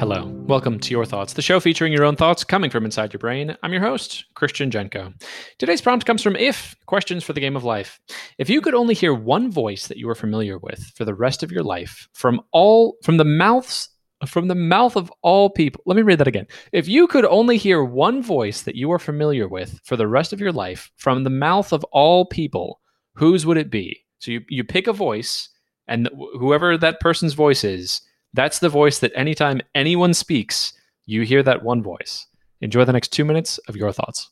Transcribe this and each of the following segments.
Hello. Welcome to Your Thoughts, the show featuring your own thoughts coming from inside your brain. I'm your host, Christian Jenko. Today's prompt comes from If Questions for the Game of Life. If you could only hear one voice that you are familiar with for the rest of your life from all from the mouths from the mouth of all people. Let me read that again. If you could only hear one voice that you are familiar with for the rest of your life from the mouth of all people, whose would it be? So you you pick a voice and whoever that person's voice is, that's the voice that anytime anyone speaks, you hear that one voice. Enjoy the next two minutes of your thoughts.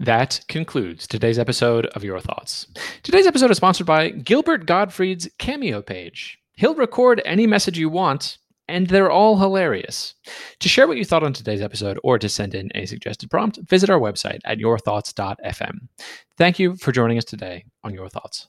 That concludes today's episode of Your Thoughts. Today's episode is sponsored by Gilbert Gottfried's Cameo page. He'll record any message you want, and they're all hilarious. To share what you thought on today's episode or to send in a suggested prompt, visit our website at yourthoughts.fm. Thank you for joining us today on Your Thoughts.